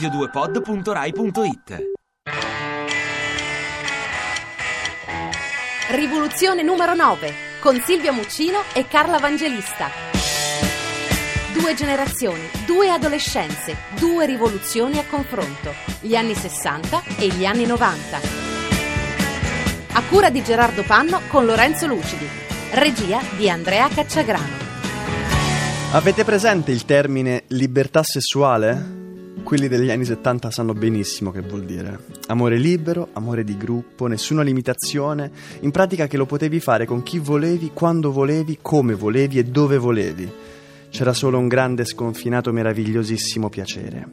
radio2pod.rai.it Rivoluzione numero 9 con Silvia Muccino e Carla Vangelista. Due generazioni, due adolescenze, due rivoluzioni a confronto, gli anni 60 e gli anni 90. A cura di Gerardo Panno con Lorenzo Lucidi. Regia di Andrea Cacciagrano. Avete presente il termine libertà sessuale? Quelli degli anni 70 sanno benissimo che vuol dire. Amore libero, amore di gruppo, nessuna limitazione, in pratica che lo potevi fare con chi volevi, quando volevi, come volevi e dove volevi. C'era solo un grande, sconfinato, meravigliosissimo piacere.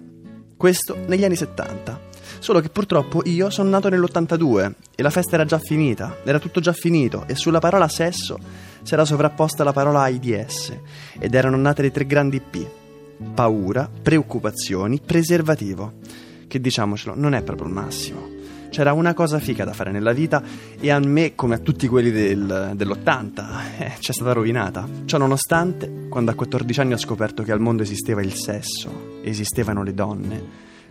Questo negli anni 70. Solo che purtroppo io sono nato nell'82 e la festa era già finita, era tutto già finito e sulla parola sesso si era sovrapposta la parola AIDS ed erano nate le tre grandi P. Paura, preoccupazioni, preservativo. Che diciamocelo, non è proprio il massimo. C'era una cosa fica da fare nella vita e a me, come a tutti quelli del, dell'80, eh, c'è stata rovinata. Ciò nonostante, quando a 14 anni ho scoperto che al mondo esisteva il sesso, esistevano le donne,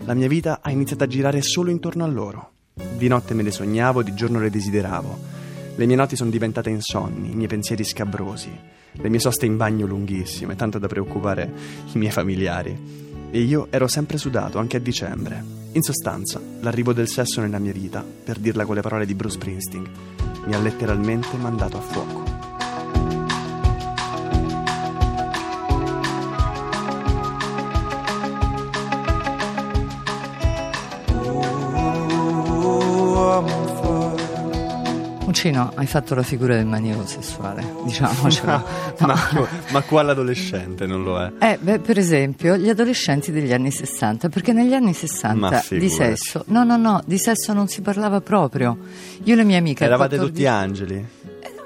la mia vita ha iniziato a girare solo intorno a loro. Di notte me le sognavo, di giorno le desideravo. Le mie notti sono diventate insonni, i miei pensieri scabrosi, le mie soste in bagno lunghissime, tanto da preoccupare i miei familiari. E io ero sempre sudato, anche a dicembre. In sostanza, l'arrivo del sesso nella mia vita, per dirla con le parole di Bruce Springsteen, mi ha letteralmente mandato a fuoco. Muccino, hai fatto la figura del maniero sessuale, diciamocelo. ma, ma quale adolescente non lo è? Eh, beh, per esempio, gli adolescenti degli anni 60, perché negli anni 60 di sesso, no, no, no, di sesso non si parlava proprio. Io e le mie amiche... Eravate 14... tutti angeli?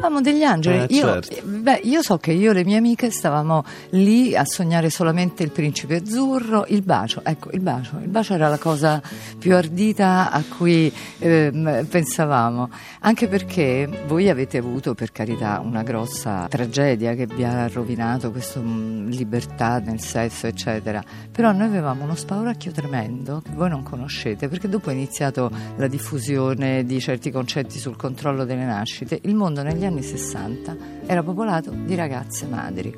Eravamo degli angeli. Eh, io, certo. beh, io so che io e le mie amiche stavamo lì a sognare solamente il principe azzurro, il bacio. Ecco, il bacio. Il bacio era la cosa più ardita a cui eh, pensavamo. Anche perché voi avete avuto, per carità, una grossa tragedia che vi ha rovinato questa libertà nel sesso, eccetera. Però noi avevamo uno spauracchio tremendo che voi non conoscete, perché dopo è iniziato la diffusione di certi concetti sul controllo delle nascite. Il mondo negli anni 60 era popolato di ragazze madri.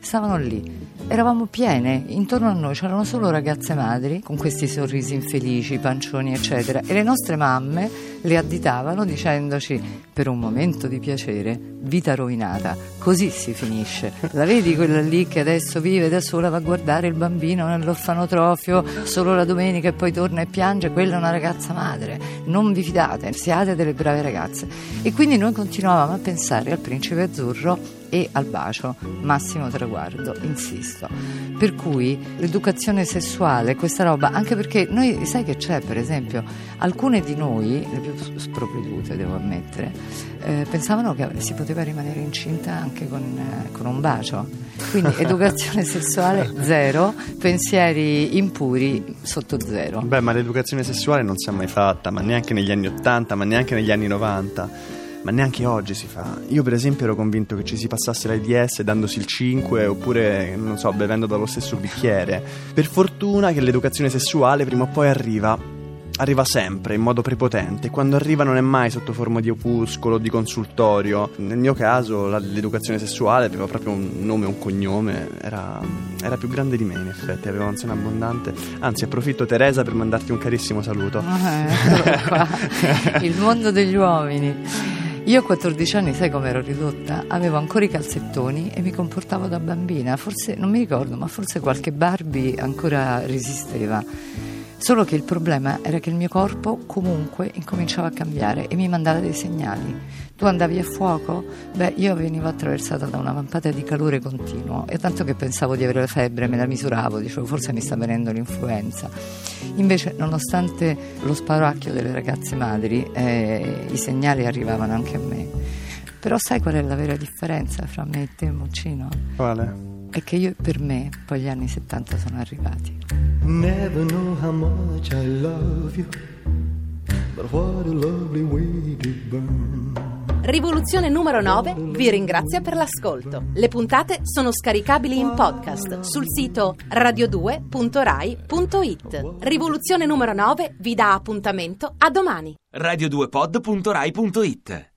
Stavano lì, eravamo piene, intorno a noi c'erano solo ragazze madri con questi sorrisi infelici, pancioni, eccetera, e le nostre mamme le additavano dicendoci per un momento di piacere, vita rovinata, così si finisce. La vedi quella lì che adesso vive da sola, va a guardare il bambino nell'orfanotrofio solo la domenica e poi torna e piange, quella è una ragazza madre, non vi fidate, siate delle brave ragazze. E quindi noi continuavamo a pensare al principe azzurro e al bacio, massimo traguardo, insisto. Per cui l'educazione sessuale, questa roba, anche perché noi, sai che c'è per esempio, alcune di noi, le più sprovvedute devo ammettere, eh, pensavano che si poteva rimanere incinta anche con, eh, con un bacio. Quindi educazione sessuale zero, pensieri impuri sotto zero. Beh, ma l'educazione sessuale non si è mai fatta, ma neanche negli anni 80, ma neanche negli anni 90 ma neanche oggi si fa. Io per esempio ero convinto che ci si passasse l'AIDS dandosi il 5 oppure, non so, bevendo dallo stesso bicchiere. Per fortuna che l'educazione sessuale prima o poi arriva. Arriva sempre in modo prepotente. Quando arriva non è mai sotto forma di opuscolo, di consultorio. Nel mio caso la, l'educazione sessuale aveva proprio un nome un cognome. Era, era, più grande di me, in effetti, aveva un seno abbondante. Anzi, approfitto Teresa per mandarti un carissimo saluto. Qua. Il mondo degli uomini. Io a 14 anni, sai come ero ridotta? Avevo ancora i calzettoni e mi comportavo da bambina, forse non mi ricordo, ma forse qualche Barbie ancora resisteva. Solo che il problema era che il mio corpo comunque incominciava a cambiare e mi mandava dei segnali. Tu andavi a fuoco? Beh, io venivo attraversata da una vampata di calore continuo e tanto che pensavo di avere la febbre, me la misuravo, dicevo forse mi sta venendo l'influenza. Invece, nonostante lo sparacchio delle ragazze madri, eh, i segnali arrivavano anche a me. Però sai qual è la vera differenza fra me e te, Muccino? Quale? È che io per me poi gli anni 70 sono arrivati. Never know how much I love you, but what a lovely way to burn. Rivoluzione numero 9 vi ringrazia per l'ascolto. Le puntate sono scaricabili in podcast sul sito radio2.rai.it. Rivoluzione numero 9 vi dà appuntamento a domani. radio2pod.rai.it